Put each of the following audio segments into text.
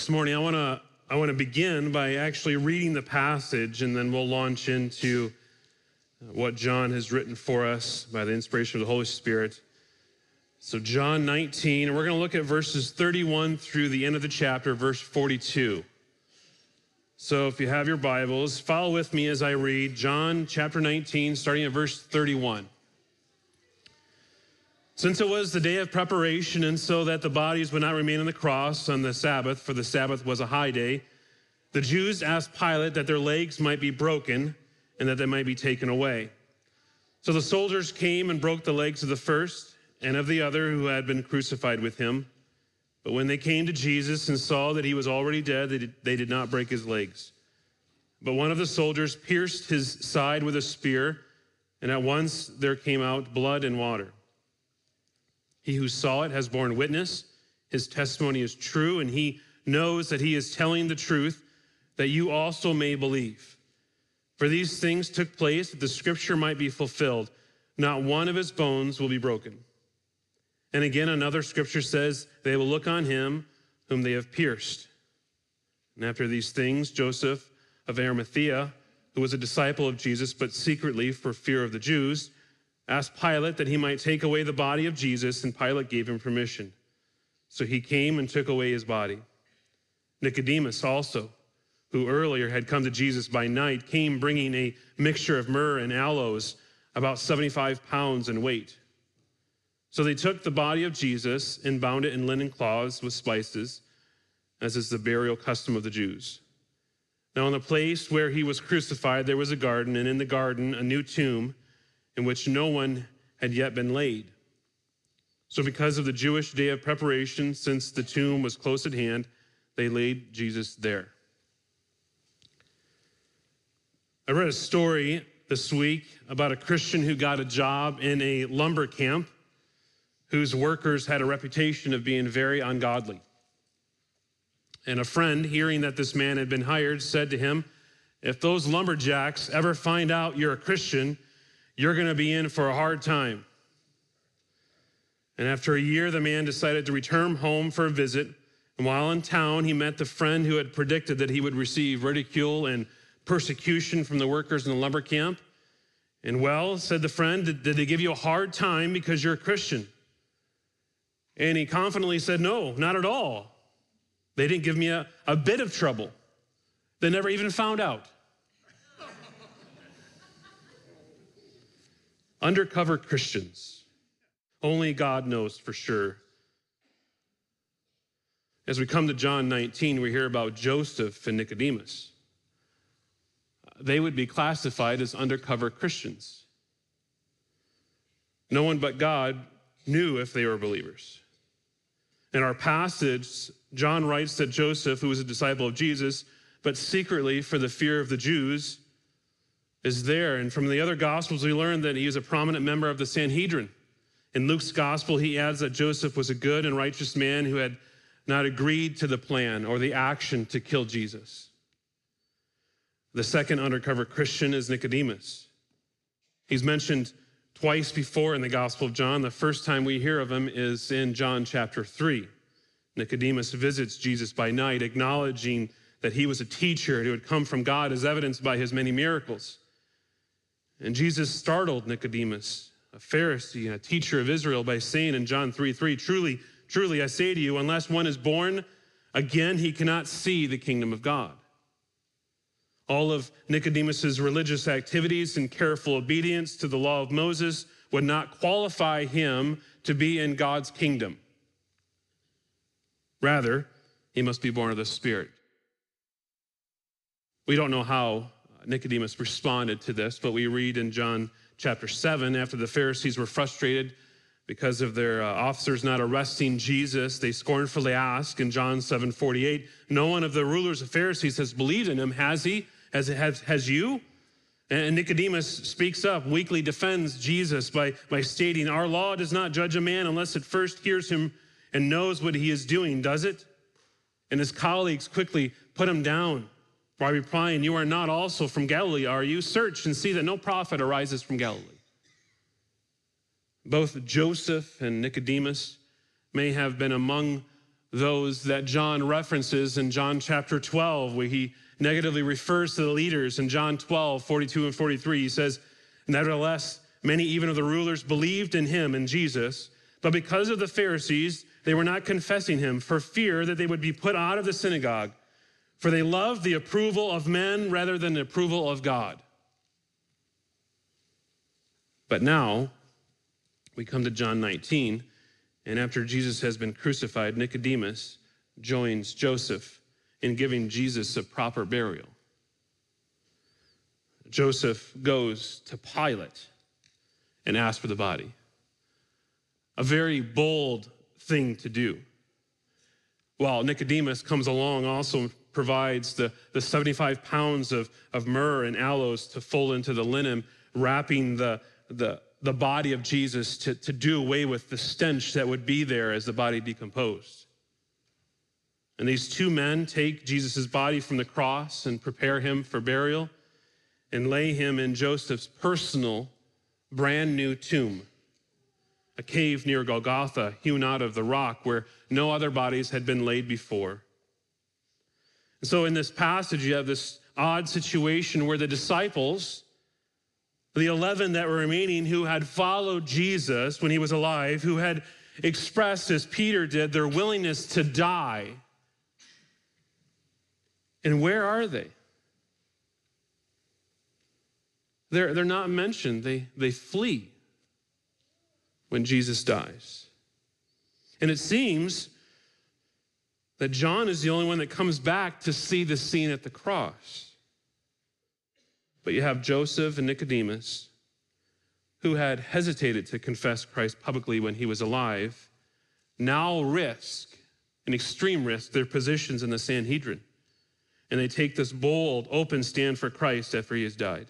This morning, I want to I want to begin by actually reading the passage, and then we'll launch into what John has written for us by the inspiration of the Holy Spirit. So, John 19, and we're going to look at verses 31 through the end of the chapter, verse 42. So, if you have your Bibles, follow with me as I read John chapter 19, starting at verse 31. Since it was the day of preparation, and so that the bodies would not remain on the cross on the Sabbath, for the Sabbath was a high day, the Jews asked Pilate that their legs might be broken and that they might be taken away. So the soldiers came and broke the legs of the first and of the other who had been crucified with him. But when they came to Jesus and saw that he was already dead, they did, not break his legs. But one of the soldiers pierced his side with a spear, and at once there came out blood and water. He who saw it has borne witness. His testimony is true, and he knows that he is telling the truth, that you also may believe. For these things took place that the scripture might be fulfilled. Not one of his bones will be broken. And again, another scripture says, They will look on him whom they have pierced. And after these things, Joseph of Arimathea, who was a disciple of Jesus, but secretly for fear of the Jews, asked Pilate that he might take away the body of Jesus, and Pilate gave him permission. So he came and took away his body. Nicodemus also, who earlier had come to Jesus by night, came bringing a mixture of myrrh and aloes, about 75 pounds in weight. So they took the body of Jesus and bound it in linen cloths with spices, as is the burial custom of the Jews. Now, in the place where he was crucified, there was a garden, and in the garden, a new tomb in which no one had yet been laid. So, because of the Jewish day of preparation, since the tomb was close at hand, they laid Jesus there. I read a story this week about a Christian who got a job in a lumber camp whose workers had a reputation of being very ungodly. And a friend, hearing that this man had been hired, said to him, If those lumberjacks ever find out you're a Christian, you're going to be in for a hard time. And after a year, the man decided to return home for a visit. And while in town, he met the friend who had predicted that he would receive ridicule and persecution from the workers in the lumber camp. And well, said the friend, did, did they give you a hard time because you're a Christian? And he confidently said, No, not at all. They didn't give me a, a bit of trouble. They never even found out. Undercover Christians. Only God knows for sure. As we come to John 19, we hear about Joseph and Nicodemus. They would be classified as undercover Christians. No one but God knew if they were believers. In our passage, John writes that Joseph, who was a disciple of Jesus, but secretly for the fear of the Jews, is there. And from the other Gospels, we learn that he is a prominent member of the Sanhedrin. In Luke's Gospel, he adds that Joseph was a good and righteous man who had not agreed to the plan or the action to kill Jesus. The second undercover Christian is Nicodemus. He's mentioned twice before in the Gospel of John. The first time we hear of him is in John chapter 3. Nicodemus visits Jesus by night, acknowledging that he was a teacher who had come from God, as evidenced by his many miracles. And Jesus startled Nicodemus, a Pharisee and a teacher of Israel, by saying in John 3 3, Truly, truly, I say to you, unless one is born again, he cannot see the kingdom of God. All of Nicodemus's religious activities and careful obedience to the law of Moses would not qualify him to be in God's kingdom. Rather, he must be born of the Spirit. We don't know how Nicodemus responded to this, but we read in John chapter 7 after the Pharisees were frustrated because of their uh, officers not arresting Jesus, they scornfully ask in John 7 48, No one of the rulers of Pharisees has believed in him, has he? Has, has, has you? And Nicodemus speaks up, weakly defends Jesus by, by stating, Our law does not judge a man unless it first hears him and knows what he is doing, does it? And his colleagues quickly put him down by replying, You are not also from Galilee, are you? Search and see that no prophet arises from Galilee. Both Joseph and Nicodemus may have been among those that John references in John chapter 12, where he negatively refers to the leaders. In John 12, 42 and 43, he says, Nevertheless, many even of the rulers believed in him, and Jesus, but because of the Pharisees, they were not confessing him for fear that they would be put out of the synagogue, for they love the approval of men rather than the approval of God. But now we come to John 19, and after Jesus has been crucified, Nicodemus joins Joseph in giving Jesus a proper burial. Joseph goes to Pilate and asks for the body. A very bold thing to do. While Nicodemus comes along, also provides the, the 75 pounds of, of myrrh and aloes to fold into the linen, wrapping the, the, the body of Jesus to, to do away with the stench that would be there as the body decomposed. And these two men take Jesus' body from the cross and prepare him for burial and lay him in Joseph's personal, brand new tomb, a cave near Golgotha, hewn out of the rock where no other bodies had been laid before. So in this passage, you have this odd situation where the disciples, the 11 that were remaining who had followed Jesus when he was alive, who had expressed, as Peter did, their willingness to die. And where are they? They're, they're not mentioned, they, they flee when Jesus dies. And it seems that John is the only one that comes back to see the scene at the cross. But you have Joseph and Nicodemus, who had hesitated to confess Christ publicly when he was alive, now risk, an extreme risk, their positions in the Sanhedrin. And they take this bold, open stand for Christ after he has died.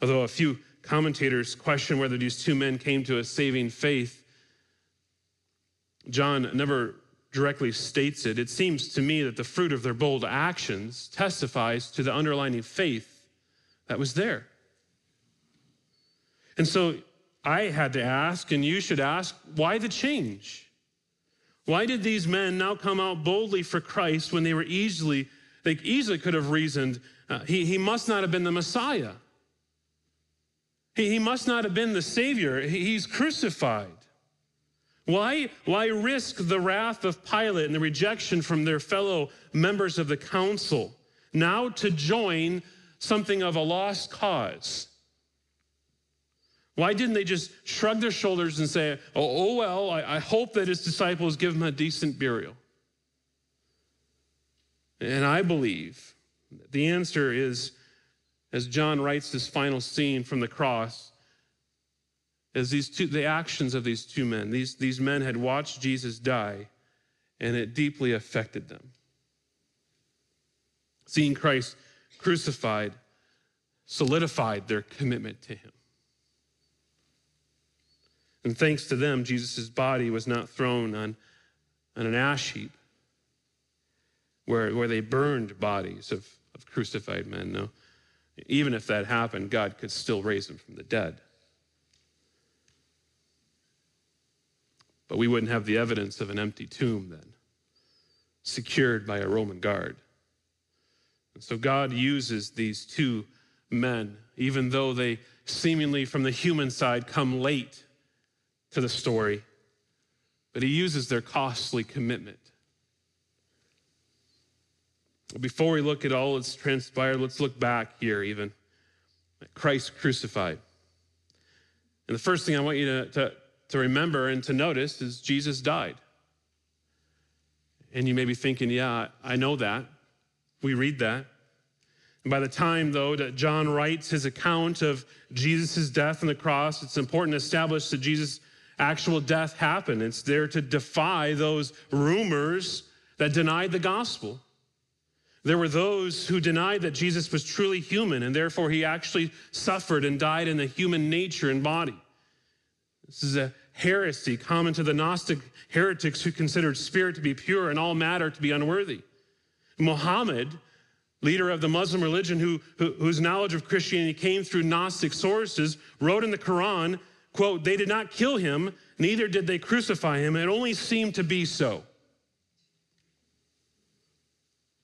Although a few commentators question whether these two men came to a saving faith, John never directly states it. It seems to me that the fruit of their bold actions testifies to the underlying faith that was there. And so I had to ask, and you should ask, why the change? Why did these men now come out boldly for Christ when they were easily, they easily could have reasoned, uh, he, he must not have been the Messiah? He, he must not have been the Savior. He, he's crucified. Why, why risk the wrath of Pilate and the rejection from their fellow members of the council now to join something of a lost cause? Why didn't they just shrug their shoulders and say, oh, oh well, I, I hope that his disciples give him a decent burial? And I believe the answer is as John writes this final scene from the cross, as these two, the actions of these two men, these, these men had watched Jesus die, and it deeply affected them. Seeing Christ crucified solidified their commitment to him. And thanks to them, Jesus' body was not thrown on, on an ash heap where, where they burned bodies of, of crucified men. No, even if that happened, God could still raise him from the dead. But we wouldn't have the evidence of an empty tomb then, secured by a Roman guard. And so God uses these two men, even though they seemingly from the human side come late to the story, but he uses their costly commitment before we look at all that's transpired, let's look back here even at Christ crucified. And the first thing I want you to, to, to remember and to notice is Jesus died. And you may be thinking, yeah, I know that. We read that. And by the time, though, that John writes his account of Jesus' death on the cross, it's important to establish that Jesus' actual death happened. It's there to defy those rumors that denied the gospel. There were those who denied that Jesus was truly human and therefore he actually suffered and died in the human nature and body. This is a heresy common to the Gnostic heretics who considered spirit to be pure and all matter to be unworthy. Muhammad, leader of the Muslim religion who, who, whose knowledge of Christianity came through Gnostic sources, wrote in the Quran, quote, they did not kill him, neither did they crucify him. It only seemed to be so.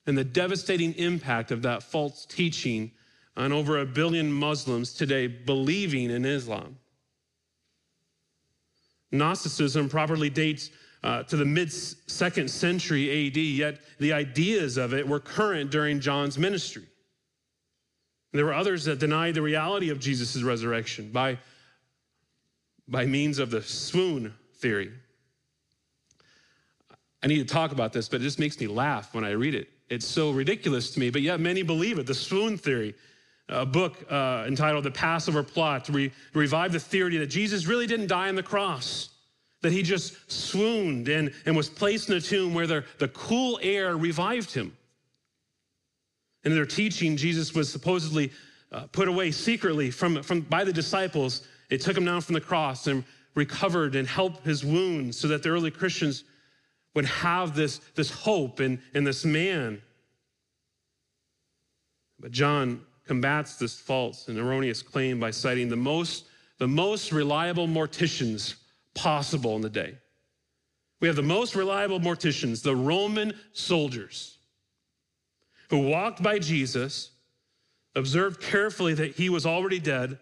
And the devastating impact of that false teaching on over a billion Muslims today believing in Islam. Gnosticism properly dates uh, to the mid second century AD, yet the ideas of it were current during John's ministry. There were others that denied the reality of Jesus' resurrection by, by means of the swoon theory. I need to talk about this, but it just makes me laugh when I read it. It's so ridiculous to me, but yet many believe it. The swoon theory, a book uh, entitled The Passover Plot, to re- revive the theory that Jesus really didn't die on the cross, that he just swooned and, and was placed in a tomb where the, the cool air revived him. In their teaching, Jesus was supposedly uh, put away secretly from, from, by the disciples. It took him down from the cross and recovered and helped his wounds so that the early Christians would have this, this hope in, in this man. But John combats this false and erroneous claim by citing the most, the most reliable morticians possible in the day. We have the most reliable morticians, the Roman soldiers who walked by Jesus, observed carefully that he was already dead,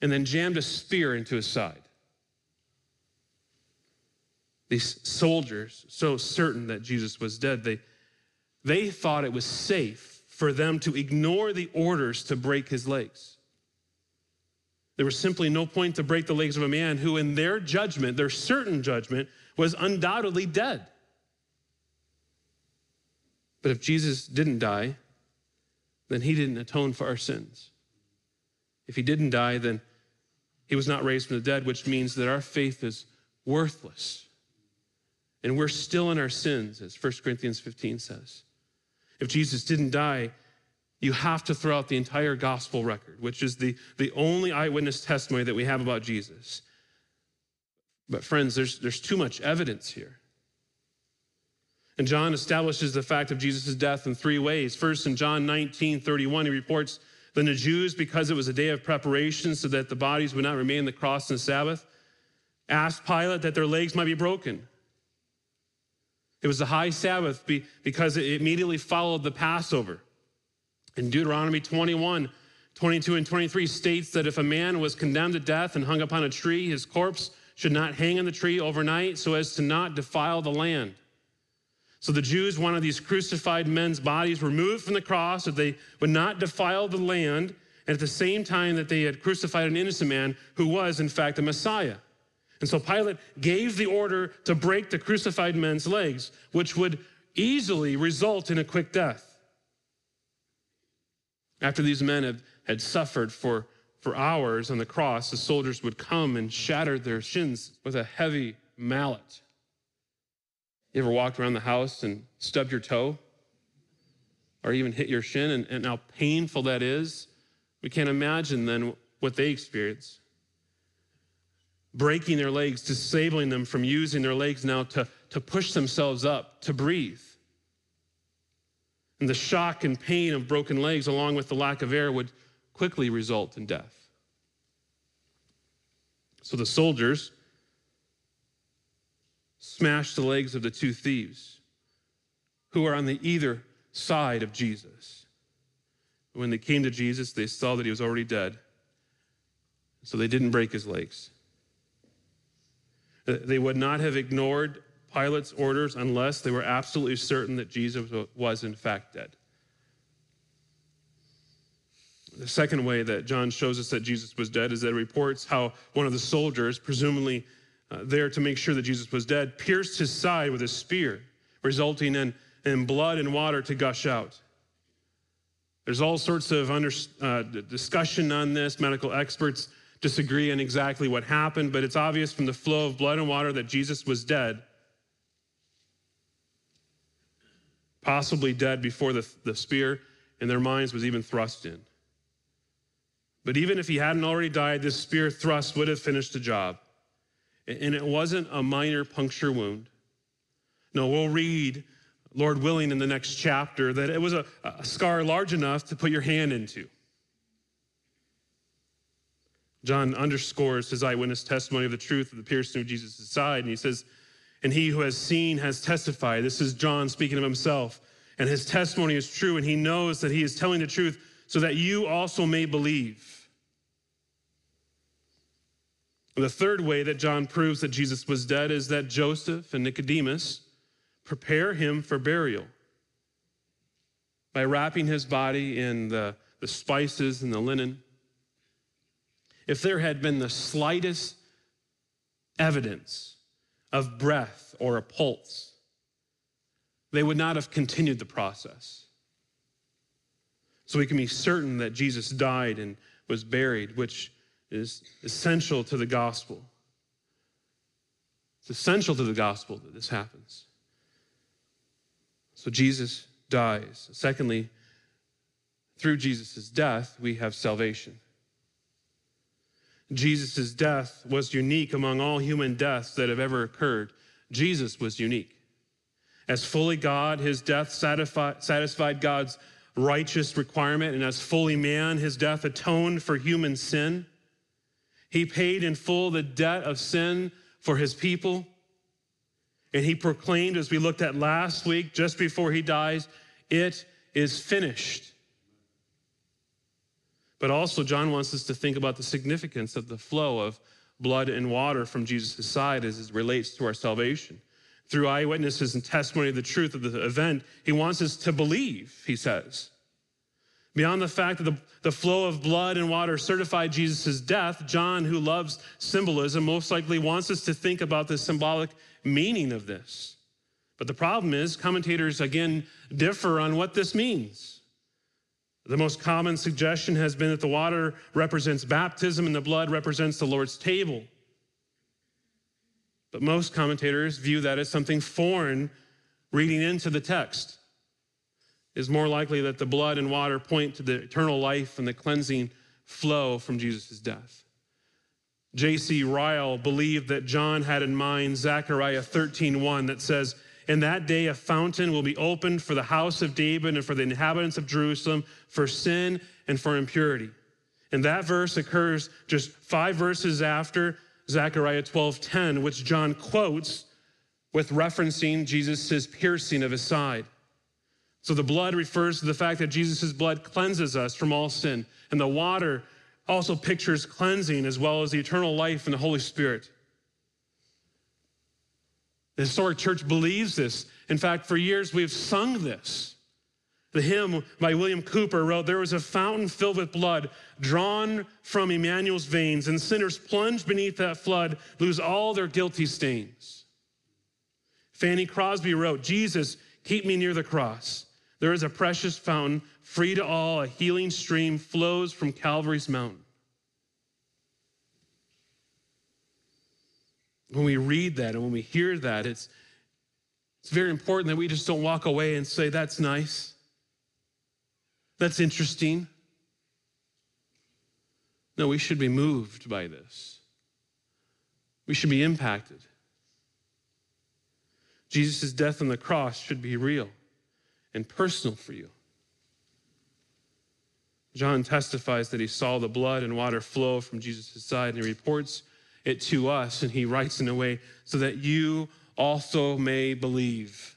and then jammed a spear into his side. These soldiers, so certain that Jesus was dead, they, they thought it was safe for them to ignore the orders to break his legs. There was simply no point to break the legs of a man who, in their judgment, their certain judgment, was undoubtedly dead. But if Jesus didn't die, then he didn't atone for our sins. If he didn't die, then he was not raised from the dead, which means that our faith is worthless. And we're still in our sins, as 1 Corinthians 15 says. If Jesus didn't die, you have to throw out the entire gospel record, which is the, the only eyewitness testimony that we have about Jesus. But, friends, there's, there's too much evidence here. And John establishes the fact of Jesus' death in three ways. First, in John 19 31, he reports, Then the Jews, because it was a day of preparation so that the bodies would not remain on the cross on the Sabbath, asked Pilate that their legs might be broken. It was the high Sabbath because it immediately followed the Passover. In Deuteronomy 21, 22 and 23 states that if a man was condemned to death and hung upon a tree, his corpse should not hang on the tree overnight so as to not defile the land. So the Jews wanted these crucified men's bodies removed from the cross that they would not defile the land, and at the same time that they had crucified an innocent man who was, in fact, the Messiah. And so Pilate gave the order to break the crucified men's legs, which would easily result in a quick death. After these men had, had suffered for, for hours on the cross, the soldiers would come and shatter their shins with a heavy mallet. You ever walked around the house and stubbed your toe? Or even hit your shin and, and how painful that is? We can't imagine then what they experience. Breaking their legs, disabling them from using their legs now to, to push themselves up, to breathe. And the shock and pain of broken legs, along with the lack of air, would quickly result in death. So the soldiers smashed the legs of the two thieves who were on the either side of Jesus. When they came to Jesus, they saw that he was already dead. So they didn't break his legs. They would not have ignored Pilate's orders unless they were absolutely certain that Jesus was, in fact, dead. The second way that John shows us that Jesus was dead is that it reports how one of the soldiers, presumably uh, there to make sure that Jesus was dead, pierced his side with a spear, resulting in, in blood and water to gush out. There's all sorts of under, uh, discussion on this. Medical experts disagree on exactly what happened, but it's obvious from the flow of blood and water that Jesus was dead. Possibly dead before the, the spear in their minds was even thrust in. But even if he hadn't already died, this spear thrust would have finished the job. And it wasn't a minor puncture wound. No, we'll read, Lord willing, in the next chapter that it was a, a scar large enough to put your hand into. John underscores his eyewitness testimony of the truth of the piercing of Jesus' side, and he says, And he who has seen has testified. This is John speaking of himself. And his testimony is true, and he knows that he is telling the truth so that you also may believe. The third way that John proves that Jesus was dead is that Joseph and Nicodemus prepare him for burial by wrapping his body in the, the spices and the linen. If there had been the slightest evidence of breath or a pulse, they would not have continued the process. So we can be certain that Jesus died and was buried, which is essential to the gospel. It's essential to the gospel that this happens. So Jesus dies. Secondly, through Jesus' death, we have salvation. Jesus' death was unique among all human deaths that have ever occurred. Jesus was unique. As fully God, his death satisfied God's righteous requirement, and as fully man, his death atoned for human sin. He paid in full the debt of sin for his people. And he proclaimed, as we looked at last week, just before he dies, it is finished. But also, John wants us to think about the significance of the flow of blood and water from Jesus' side as it relates to our salvation. Through eyewitnesses and testimony of the truth of the event, he wants us to believe, he says. Beyond the fact that the, the flow of blood and water certified Jesus' death, John, who loves symbolism, most likely wants us to think about the symbolic meaning of this. But the problem is, commentators again differ on what this means. The most common suggestion has been that the water represents baptism and the blood represents the Lord's table. But most commentators view that as something foreign reading into the text. Is more likely that the blood and water point to the eternal life and the cleansing flow from Jesus' death. J.C. Ryle believed that John had in mind Zechariah 13:1 that says, in that day, a fountain will be opened for the house of David and for the inhabitants of Jerusalem for sin and for impurity. And that verse occurs just five verses after Zechariah 12:10, which John quotes with referencing Jesus' piercing of his side. So the blood refers to the fact that Jesus' blood cleanses us from all sin, and the water also pictures cleansing as well as the eternal life in the Holy Spirit. The historic church believes this. In fact, for years we've sung this. The hymn by William Cowper wrote, There was a fountain filled with blood drawn from Emmanuel's veins, and sinners plunged beneath that flood lose all their guilty stains. Fanny Crosby wrote, Jesus, keep me near the cross. There is a precious fountain, free to all, a healing stream flows from Calvary's mountain. When we read that and when we hear that, it's, it's very important that we just don't walk away and say, that's nice. That's interesting. No, we should be moved by this. We should be impacted. Jesus' death on the cross should be real and personal for you. John testifies that he saw the blood and water flow from Jesus' side, and he reports it to us, and he writes in a way so that you also may believe.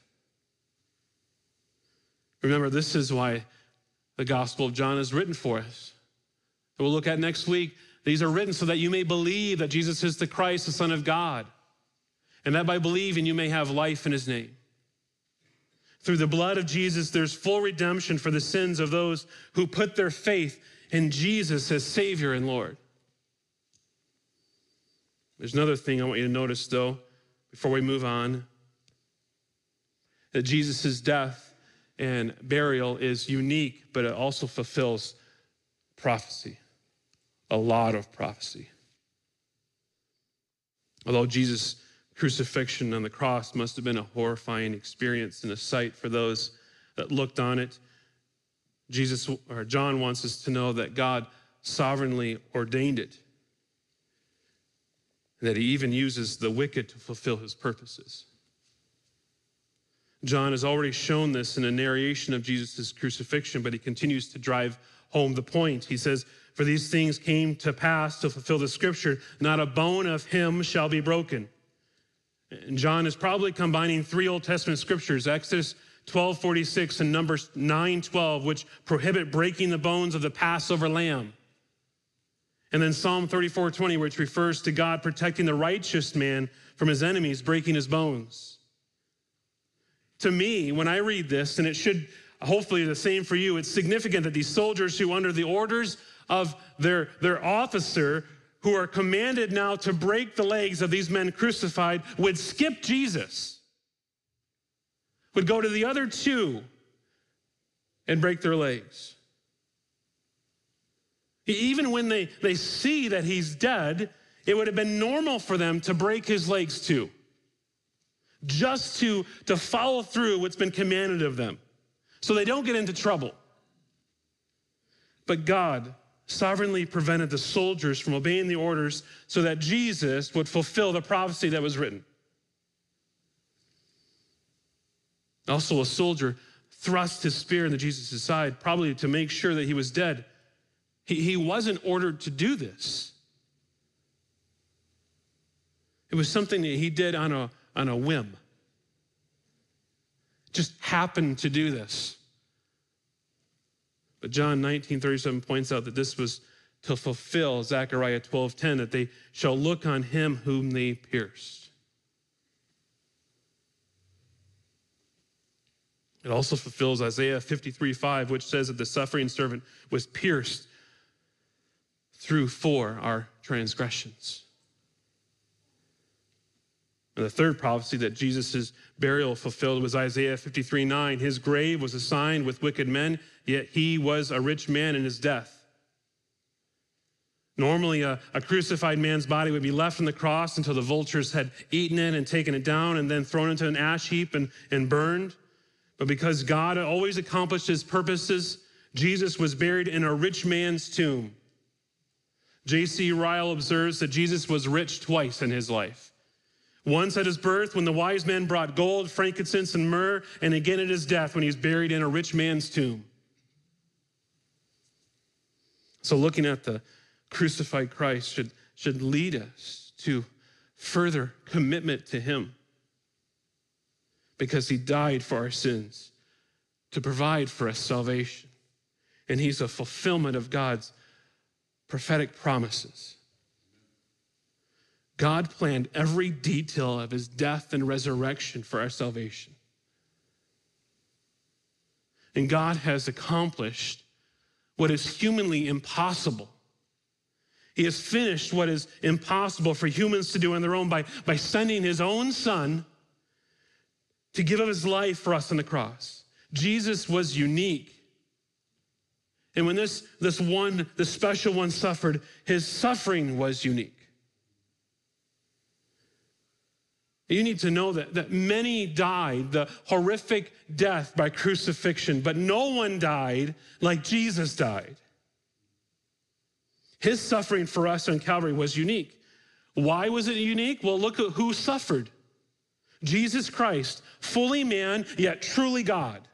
Remember, this is why the Gospel of John is written for us. We'll look at next week. These are written so that you may believe that Jesus is the Christ, the Son of God, and that by believing you may have life in his name. Through the blood of Jesus, there's full redemption for the sins of those who put their faith in Jesus as Savior and Lord. There's another thing I want you to notice, though, before we move on that Jesus' death and burial is unique, but it also fulfills prophecy, a lot of prophecy. Although Jesus' crucifixion on the cross must have been a horrifying experience and a sight for those that looked on it, Jesus or John wants us to know that God sovereignly ordained it that he even uses the wicked to fulfill his purposes. John has already shown this in a narration of Jesus' crucifixion, but he continues to drive home the point. He says, For these things came to pass to fulfill the scripture, not a bone of him shall be broken. And John is probably combining three Old Testament scriptures, Exodus 12:46 and Numbers 9:12, which prohibit breaking the bones of the Passover lamb. And then Psalm 34:20, which refers to God protecting the righteous man from his enemies, breaking his bones. To me, when I read this, and it should hopefully the same for you, it's significant that these soldiers who, under the orders of their, their officer, who are commanded now to break the legs of these men crucified, would skip Jesus, would go to the other two and break their legs. Even when they, they see that he's dead, it would have been normal for them to break his legs too, just to, to follow through what's been commanded of them so they don't get into trouble. But God sovereignly prevented the soldiers from obeying the orders so that Jesus would fulfill the prophecy that was written. Also, a soldier thrust his spear into Jesus' side, probably to make sure that he was dead. He, he wasn't ordered to do this. It was something that he did on a, on a whim. Just happened to do this. But John 19, 37 points out that this was to fulfill Zechariah 12, 10, that they shall look on him whom they pierced. It also fulfills Isaiah 53, 5, which says that the suffering servant was pierced through for our transgressions. And the third prophecy that Jesus' burial fulfilled was Isaiah 53 9. His grave was assigned with wicked men, yet he was a rich man in his death. Normally, a, a, crucified man's body would be left on the cross until the vultures had eaten it and taken it down and then thrown into an ash heap and, and burned. But because God always accomplished his purposes, Jesus was buried in a rich man's tomb. J.C. Ryle observes that Jesus was rich twice in his life. Once at his birth, when the wise men brought gold, frankincense, and myrrh, and again at his death, when he's buried in a rich man's tomb. So, looking at the crucified Christ should, should lead us to further commitment to him because he died for our sins to provide for us salvation. And he's a fulfillment of God's prophetic promises. God planned every detail of his death and resurrection for our salvation. And God has accomplished what is humanly impossible. He has finished what is impossible for humans to do on their own by, by sending his own son to give up his life for us on the cross. Jesus was unique. And when this, this one, the special one suffered, his suffering was unique. You need to know that, that many died the horrific death by crucifixion, but no one died like Jesus died. His suffering for us on Calvary was unique. Why was it unique? Well, look at who suffered Jesus Christ, fully man, yet truly God.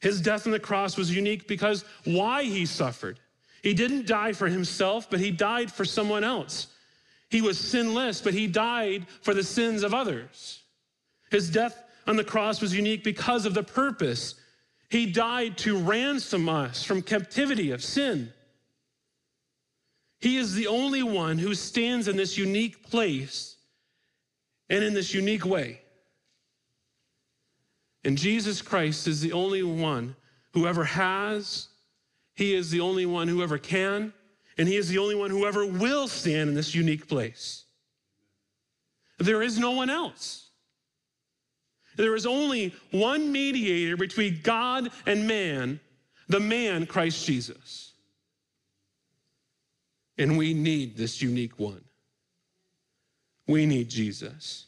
His death on the cross was unique because why he suffered. He didn't die for himself, but he died for someone else. He was sinless, but he died for the sins of others. His death on the cross was unique because of the purpose. He died to ransom us from captivity of sin. He is the only one who stands in this unique place and in this unique way. And Jesus Christ is the only one who ever has, He is the only one who ever can, and he is the only one who ever will stand in this unique place. There is no one else. There is only one mediator between God and man, the man, Christ Jesus. And we need this unique one. We need Jesus.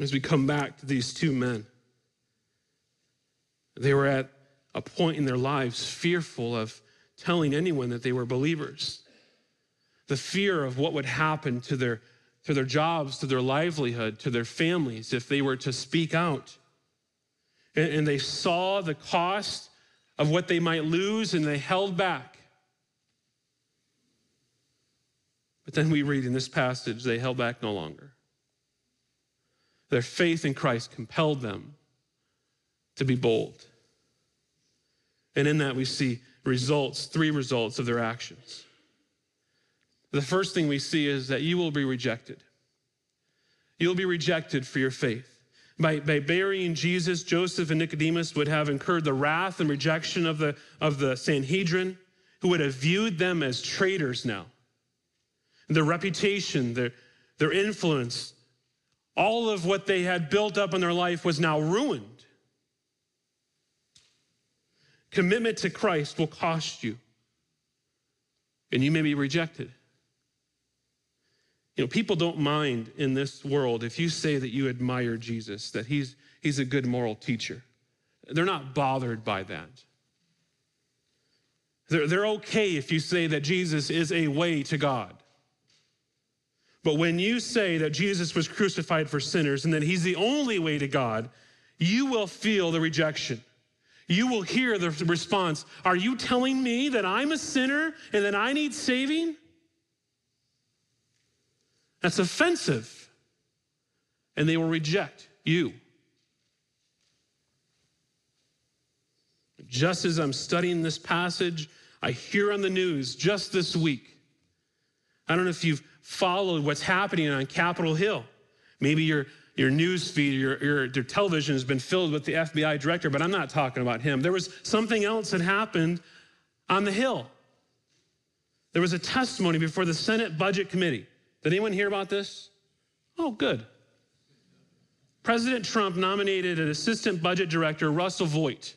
As we come back to these two men, they were at a point in their lives fearful of telling anyone that they were believers. the fear of what would happen to their, to their jobs, to their livelihood, to their families if they were to speak out. And, and they saw the cost of what they might lose and they held back. But then we read in this passage, they held back no longer. Their faith in Christ compelled them to be bold. And in that, we see results, three results of their actions. The first thing we see is that you will be rejected. You'll be rejected for your faith. By, by burying Jesus, Joseph and Nicodemus would have incurred the wrath and rejection of the, of the Sanhedrin, who would have viewed them as traitors now. Their reputation, their, their influence, all of what they had built up in their life was now ruined. Commitment to Christ will cost you, and you may be rejected. You know, people don't mind in this world if you say that you admire Jesus, that he's, he's a good moral teacher. They're not bothered by that. They're, they're okay if you say that Jesus is a way to God. But when you say that Jesus was crucified for sinners and that he's the only way to God, you will feel the rejection you will hear the response Are you telling me that I'm a sinner and that I need saving? That's offensive. And they will reject you. Just as I'm studying this passage, I hear on the news just this week. I don't know if you've followed what's happening on Capitol Hill. Maybe you're your news feed, your, your, your television has been filled with the FBI director, but I'm not talking about him. There was something else that happened on the Hill. There was a testimony before the Senate Budget Committee. Did anyone hear about this? Oh, good. President Trump nominated an assistant budget director, Russell Vought.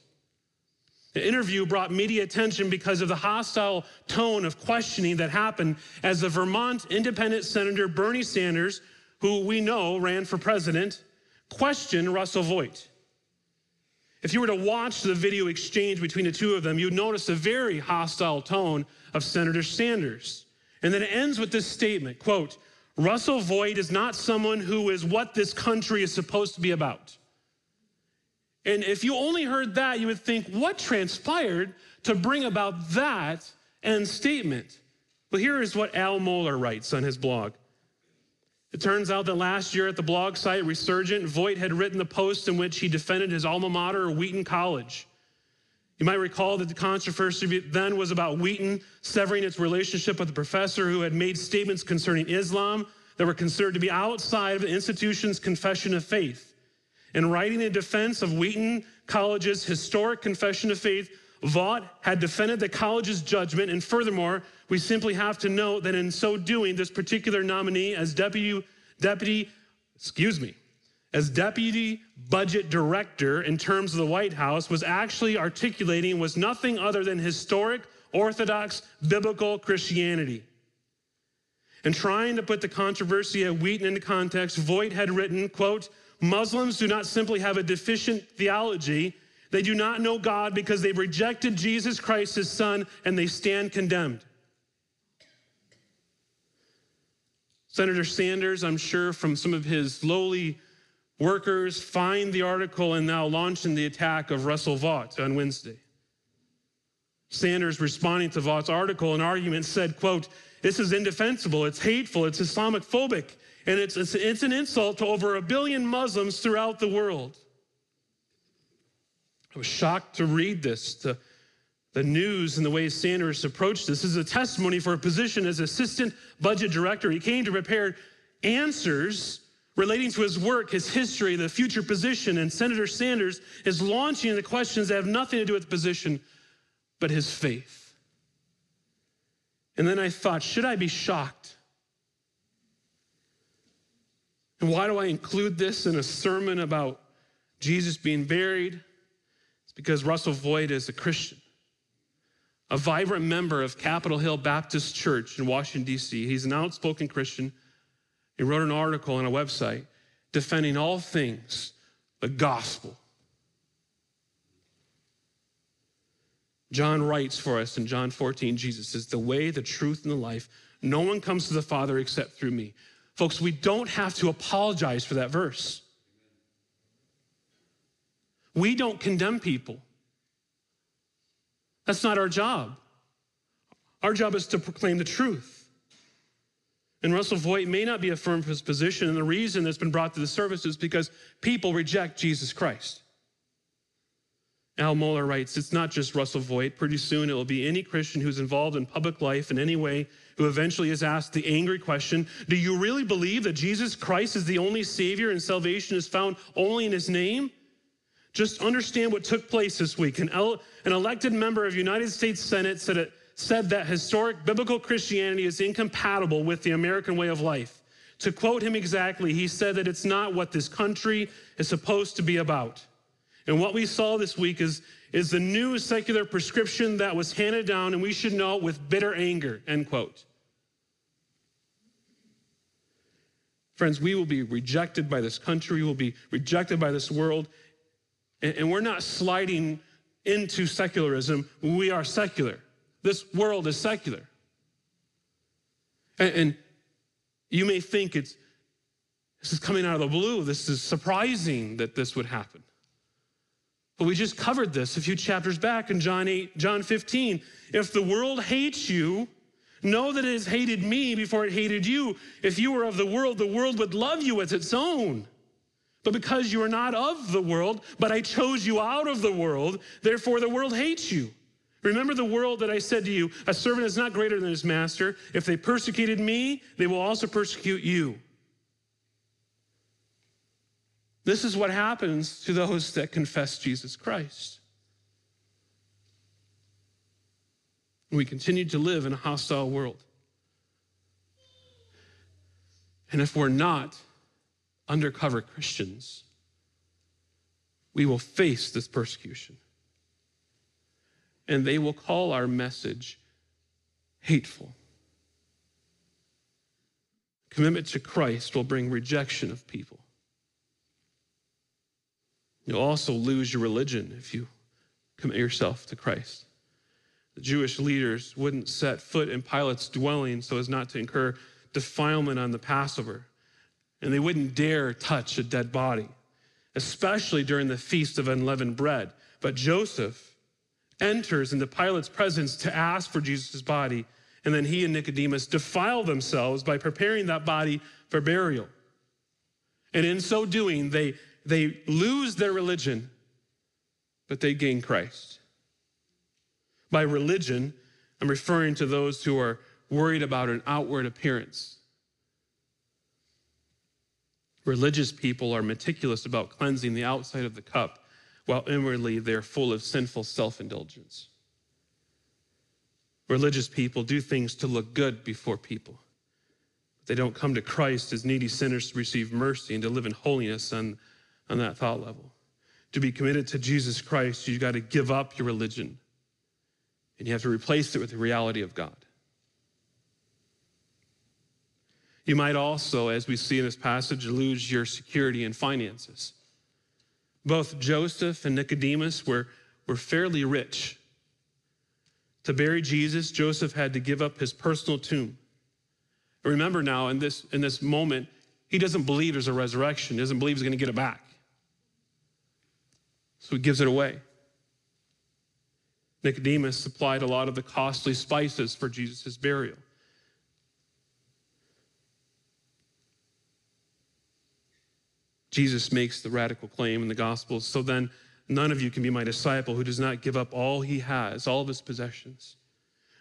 The interview brought media attention because of the hostile tone of questioning that happened as the Vermont independent Senator Bernie Sanders who we know ran for president, questioned Russell Vought. If you were to watch the video exchange between the two of them, you'd notice a very hostile tone of Senator Sanders. And then it ends with this statement, quote, Russell Vought is not someone who is what this country is supposed to be about. And if you only heard that, you would think, what transpired to bring about that end statement? Well, here is what Al Mohler writes on his blog. It turns out that last year at the blog site Resurgent, Vought had written the post in which he defended his alma mater, Wheaton College. You might recall that the controversy then was about Wheaton severing its relationship with a professor who had made statements concerning Islam that were considered to be outside of the institution's confession of faith. In writing in defense of Wheaton College's historic confession of faith, Vought had defended the college's judgment, and furthermore, we simply have to note that in so doing, this particular nominee as deputy, deputy, excuse me, as deputy budget director in terms of the White House was actually articulating was nothing other than historic Orthodox biblical Christianity. And trying to put the controversy at Wheaton into context, Vought had written, quote, Muslims do not simply have a deficient theology, they do not know God because they've rejected Jesus Christ, his son, and they stand condemned. Senator Sanders, I'm sure from some of his lowly workers, find the article and now launching the attack of Russell Vought on Wednesday. Sanders responding to Vought's article and argument said, quote, this is indefensible, it's hateful, it's Islamophobic, and it's, it's, it's an insult to over a billion Muslims throughout the world. I was shocked to read this, to the news and the way Sanders approached this. this is a testimony for a position as assistant budget director. He came to prepare answers relating to his work, his history, the future position. And Senator Sanders is launching the questions that have nothing to do with the position, but his faith. And then I thought, should I be shocked? And why do I include this in a sermon about Jesus being buried? It's because Russell Vought is a Christian, a vibrant member of Capitol Hill Baptist Church in Washington, D.C. He's an outspoken Christian. He wrote an article on a website defending all things the gospel. John writes for us in John 14, Jesus says, The way, the truth, and the life, No one comes to the Father except through me. Folks, we don't have to apologize for that verse. We don't condemn people. That's not our job. Our job is to proclaim the truth. And Russell Vought may not be affirmed for his position, and the reason that's been brought to the service is because people reject Jesus Christ. Al Mohler writes, it's not just Russell Vought. Pretty soon it will be any Christian who's involved in public life in any way who eventually is asked the angry question Do you really believe that Jesus Christ is the only Savior and salvation is found only in His name? Just understand what took place this week. An, an elected member of United States Senate said, it, said that historic biblical Christianity is incompatible with the American way of life. To quote him exactly, he said that it's not what this country is supposed to be about. And what we saw this week is, is the new secular prescription that was handed down, and we should know with bitter anger, end quote. Friends, we will be rejected by this country, we will be rejected by this world, and, and we're not sliding into secularism, we are secular. This world is secular. And, and you may think it's this is coming out of the blue. This is surprising that this would happen. But we just covered this a few chapters back in John 8, John 15. If the world hates you, know that it has hated me before it hated you. If you were of the world, the world would love you as its own. But because you are not of the world, but I chose you out of the world, therefore the world hates you. Remember the world that I said to you, a servant is not greater than his master. If they persecuted me, they will also persecute you. This is what happens to those that confess Jesus Christ. We continue to live in a hostile world. And if we're not undercover Christians, we will face this persecution. And they will call our message hateful. Commitment to Christ will bring rejection of people. You'll also lose your religion if you commit yourself to Christ. The Jewish leaders wouldn't set foot in Pilate's dwelling so as not to incur defilement on the Passover. And they wouldn't dare touch a dead body, especially during the Feast of Unleavened Bread. But Joseph enters into Pilate's presence to ask for Jesus' body, and then he and Nicodemus defile themselves by preparing that body for burial. And in so doing, they they lose their religion, but they gain Christ. By religion, I'm referring to those who are worried about an outward appearance. Religious people are meticulous about cleansing the outside of the cup, while inwardly they're full of sinful self indulgence. Religious people do things to look good before people. But they don't come to Christ as needy sinners to receive mercy and to live in holiness and on that thought level. To be committed to Jesus Christ, you've got to give up your religion and you have to replace it with the reality of God. You might also, as we see in this passage, lose your security and finances. Both Joseph and Nicodemus were, were fairly rich. To bury Jesus, Joseph had to give up his personal tomb. Remember now, in this, in this moment, he doesn't believe there's a resurrection, he doesn't believe he's going to get it back. So he gives it away. Nicodemus supplied a lot of the costly spices for Jesus' burial. Jesus makes the radical claim in the Gospels so then none of you can be my disciple who does not give up all he has, all of his possessions.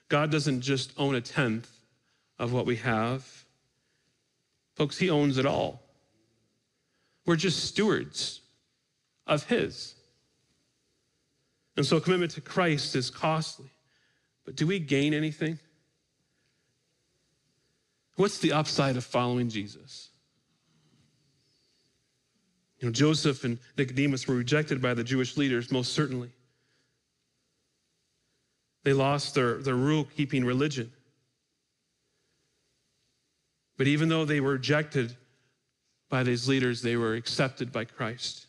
God doesn't just own a tenth of what we have, folks, he owns it all. We're just stewards of his. And so commitment to Christ is costly. But do we gain anything? What's the upside of following Jesus? You know, Joseph and Nicodemus were rejected by the Jewish leaders, most certainly. They lost their, their rule keeping religion. But even though they were rejected by these leaders, they were accepted by Christ.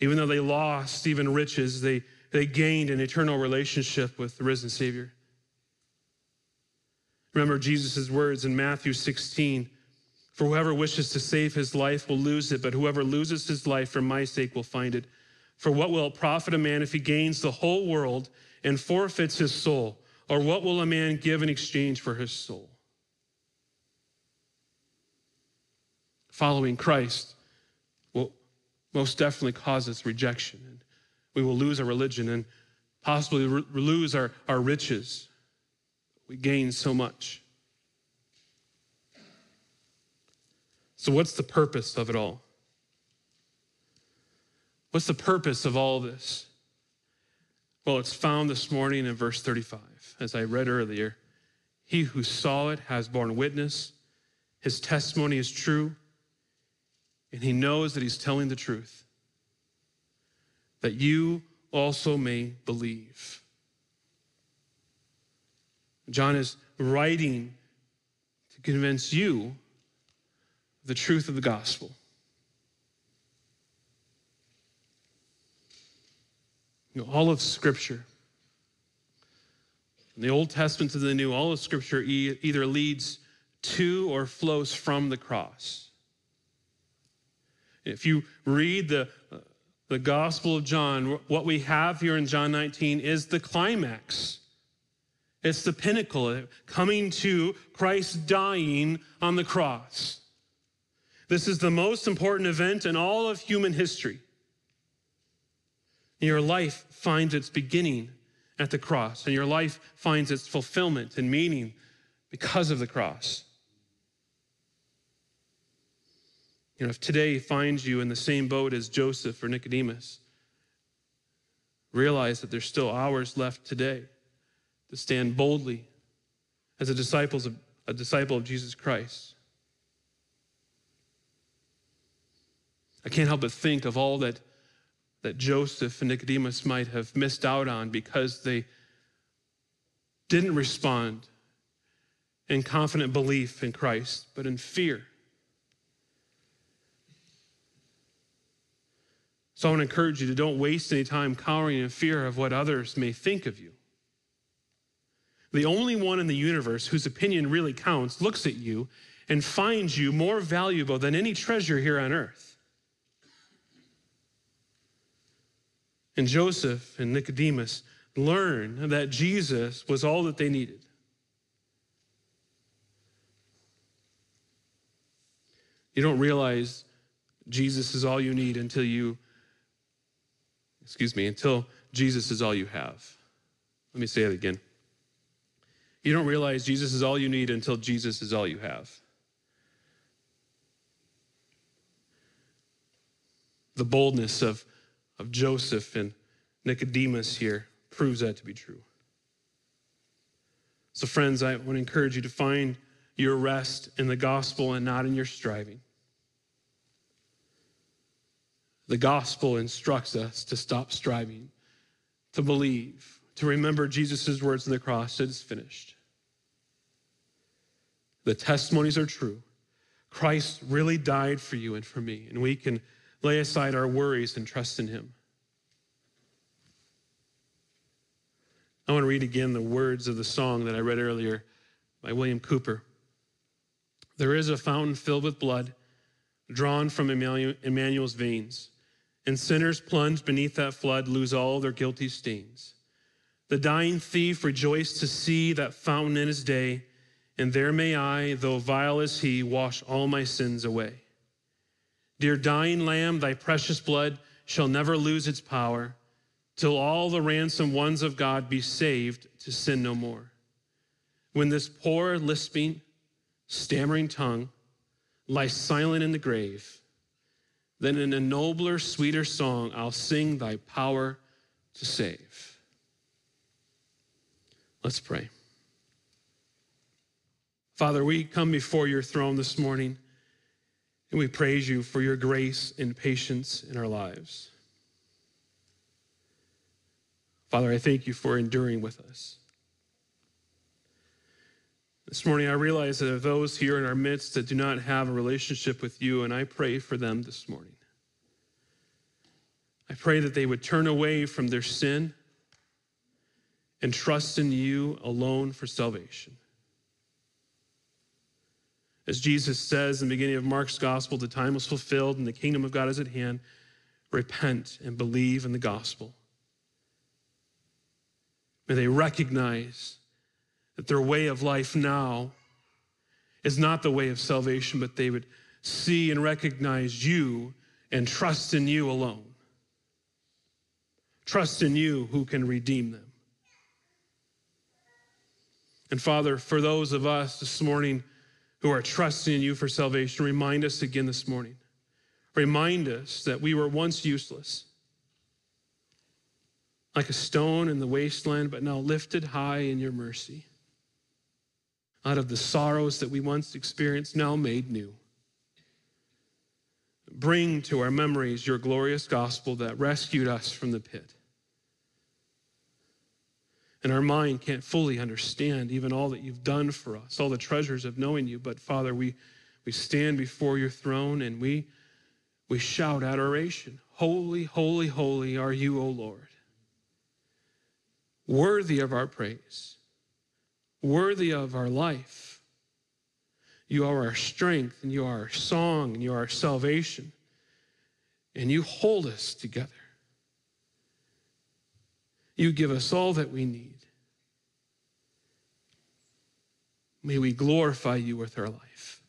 Even though they lost even riches, they, they gained an eternal relationship with the risen Savior. Remember Jesus' words in Matthew 16 For whoever wishes to save his life will lose it, but whoever loses his life for my sake will find it. For what will it profit a man if he gains the whole world and forfeits his soul? Or what will a man give in exchange for his soul? Following Christ most definitely cause us rejection. And we will lose our religion and possibly re- lose our, our riches. We gain so much. So, what's the purpose of it all? What's the purpose of all this? Well, it's found this morning in verse 35. As I read earlier, he who saw it has borne witness, his testimony is true, and he knows that he's telling the truth, that you also may believe. John is writing to convince you the truth of the gospel. You know, all of Scripture, from the Old Testament to the New, all of Scripture either leads to or flows from the cross. If you read the, uh, the Gospel of John, what we have here in John 19 is the climax. It's the pinnacle, coming to Christ dying on the cross. This is the most important event in all of human history. Your life finds its beginning at the cross, and your life finds its fulfillment and meaning because of the cross. You know, if today finds you in the same boat as Joseph or Nicodemus, realize that there's still hours left today to stand boldly as a disciple of, a disciple of Jesus Christ. I can't help but think of all that, that Joseph and Nicodemus might have missed out on because they didn't respond in confident belief in Christ, but in fear. So I want to encourage you to don't waste any time cowering in fear of what others may think of you. The only one in the universe whose opinion really counts looks at you and finds you more valuable than any treasure here on earth. And Joseph and Nicodemus learn that Jesus was all that they needed. You don't realize Jesus is all you need until you excuse me, until Jesus is all you have. Let me say it again. You don't realize Jesus is all you need until Jesus is all you have. The boldness of, of Joseph and Nicodemus here proves that to be true. So, friends, I want to encourage you to find your rest in the gospel and not in your striving. The gospel instructs us to stop striving, to believe, to remember Jesus' words on the cross it is finished. The testimonies are true. Christ really died for you and for me, and we can lay aside our worries and trust in him. I want to read again the words of the song that I read earlier by William Cowper. There is a fountain filled with blood drawn from Emmanuel's veins and sinners plunged beneath that flood lose all their guilty stains. The dying thief rejoiced to see that fountain in his day, and there may I, though vile as he, wash all my sins away. Dear dying lamb, thy precious blood shall never lose its power, till all the ransomed ones of God be saved to sin no more. When this poor, lisping, stammering tongue lies silent in the grave, then in a nobler, sweeter song, I'll sing thy power to save. Let's pray. Father, we come before your throne this morning and we praise you for your grace and patience in our lives. Father, I thank you for enduring with us. This morning, I realize that there are those here in our midst that do not have a relationship with you, and I pray for them this morning. I pray that they would turn away from their sin and trust in you alone for salvation. As Jesus says in the beginning of Mark's gospel, the time was fulfilled and the kingdom of God is at hand. Repent and believe in the gospel. May they recognize that their way of life now is not the way of salvation, but they would see and recognize you and trust in you alone. Trust in you who can redeem them. And Father, for those of us this morning who are trusting in you for salvation, remind us again this morning. Remind us that we were once useless, like a stone in the wasteland, but now lifted high in your mercy. Out of the sorrows that we once experienced, now made new. Bring to our memories your glorious gospel that rescued us from the pit and our mind can't fully understand even all that you've done for us, all the treasures of knowing you. But Father, we, we stand before your throne and we, we shout adoration Holy, holy, holy are you, O Lord. Worthy of our praise, worthy of our life. You are our strength, and you are our song, and you are our salvation. And you hold us together. You give us all that we need. May we glorify you with our life.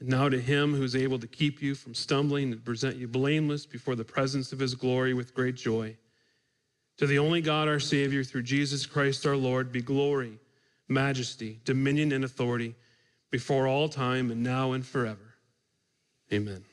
And now to him who's able to keep you from stumbling and present you blameless before the presence of his glory with great joy. To the only God, our Savior, through Jesus Christ our Lord, be glory, majesty, dominion, and authority before all time and now and forever. Amen.